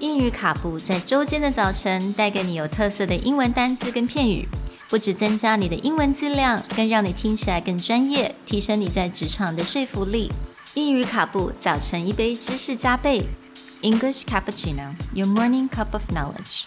英语卡布在周间的早晨带给你有特色的英文单词跟片语，不只增加你的英文质量，更让你听起来更专业，提升你在职场的说服力。英语卡布早晨一杯知识加倍，English cappuccino, your morning cup of knowledge.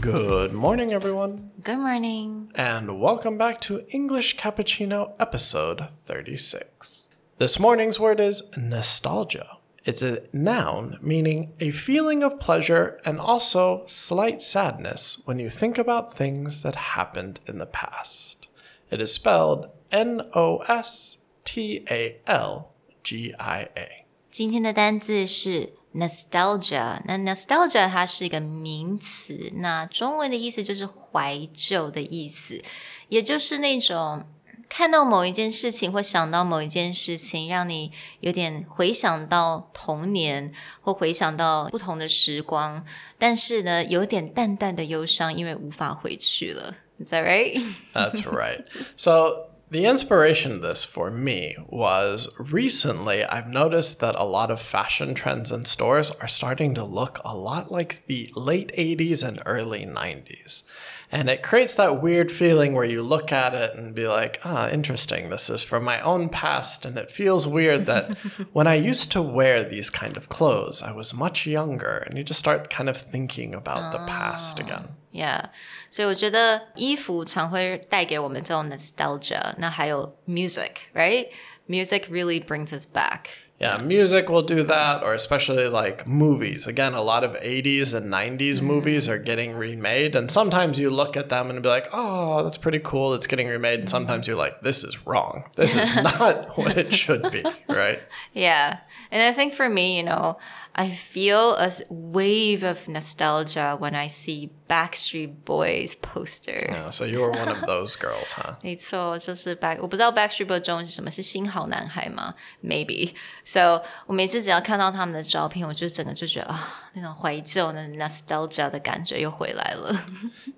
Good morning, everyone, Good morning. and welcome back to English Cappuccino episode 36. This morning's word is nostalgia. It's a noun meaning a feeling of pleasure and also slight sadness when you think about things that happened in the past. It is spelled N O S T A L G I A. 今天的单字是 nostalgia。那 nostalgia 它是一个名词，那中文的意思就是怀旧的意思，也就是那种 看到某一件事情或想到某一件事情，让你有点回想到童年或回想到不同的时光，但是呢，有点淡淡的忧伤，因为无法回去了。Is that right? That's right. So, the inspiration of this for me was recently I've noticed that a lot of fashion trends in stores are starting to look a lot like the late 80s and early 90s. And it creates that weird feeling where you look at it and be like, ah, interesting. This is from my own past. And it feels weird that when I used to wear these kind of clothes, I was much younger. And you just start kind of thinking about the past again. Yeah，所以我觉得衣服常会带给我们这种 nostalgia。那还有 music，right？Music really brings us back. Yeah, music will do that, or especially like movies. Again, a lot of 80s and 90s movies are getting remade, and sometimes you look at them and be like, oh, that's pretty cool, it's getting remade. And sometimes you're like, this is wrong. This is not what it should be, right? Yeah, and I think for me, you know, I feel a wave of nostalgia when I see Backstreet Boys poster. Yeah, so you were one of those girls, huh? 没错，就是 Back，我不知道 Backstreet Boys 中文是什么，是新好男孩吗？Maybe。 So 我每次只要看到他们的照片，我就整个就觉得啊，那种怀旧的 nostalgia 的感觉又回来了。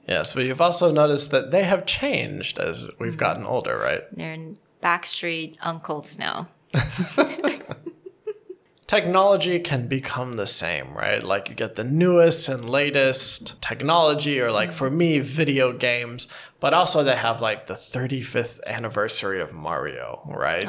Yes, but you've also noticed that they have changed as we've gotten older, right? They're Backstreet uncles now. technology can become the same, right? Like you get the newest and latest technology, or like for me, video games, but also they have like the 35th anniversary of Mario, right?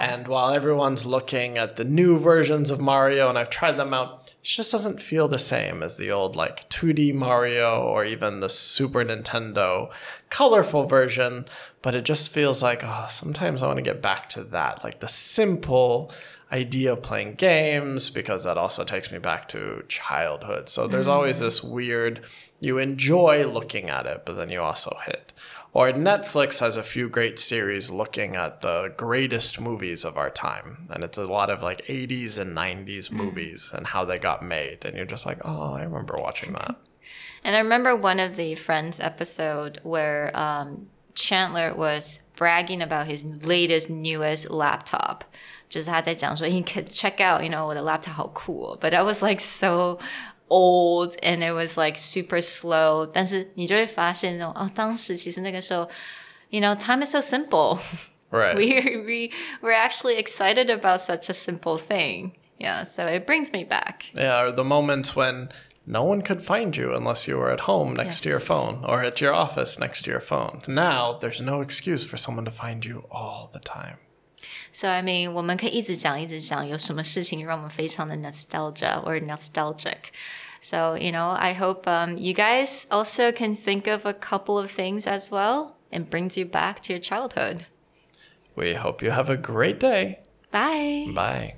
And while everyone's looking at the new versions of Mario, and I've tried them out, it just doesn't feel the same as the old like 2D Mario or even the Super Nintendo colorful version. But it just feels like, oh, sometimes I want to get back to that, like the simple idea of playing games because that also takes me back to childhood. So there's always this weird you enjoy looking at it, but then you also hit. Or Netflix has a few great series looking at the greatest movies of our time. And it's a lot of like 80s and 90s movies and how they got made. And you're just like, oh, I remember watching that. And I remember one of the Friends episode where um, Chandler was bragging about his latest, newest laptop. 就是他在讲说，you can check out, you know, 我的 laptop 好酷哦。But I was like so old and it was like super slow. 但是你就会发现那种哦，当时其实那个时候，you know, time is so simple. Right. we we we're actually excited about such a simple thing. Yeah, so it brings me back. Yeah, or the moments when no one could find you unless you were at home next to your Yes. phone or at your office next to your phone. Now, there's no excuse for someone to find you all the time. So I mean，我们可以一直讲，一直讲，有什么事情让我们非常的 nostalgia or nostalgic。So you know, I hope um, you guys also can think of a couple of things as well, and brings you back to your childhood. We hope you have a great day. Bye. Bye.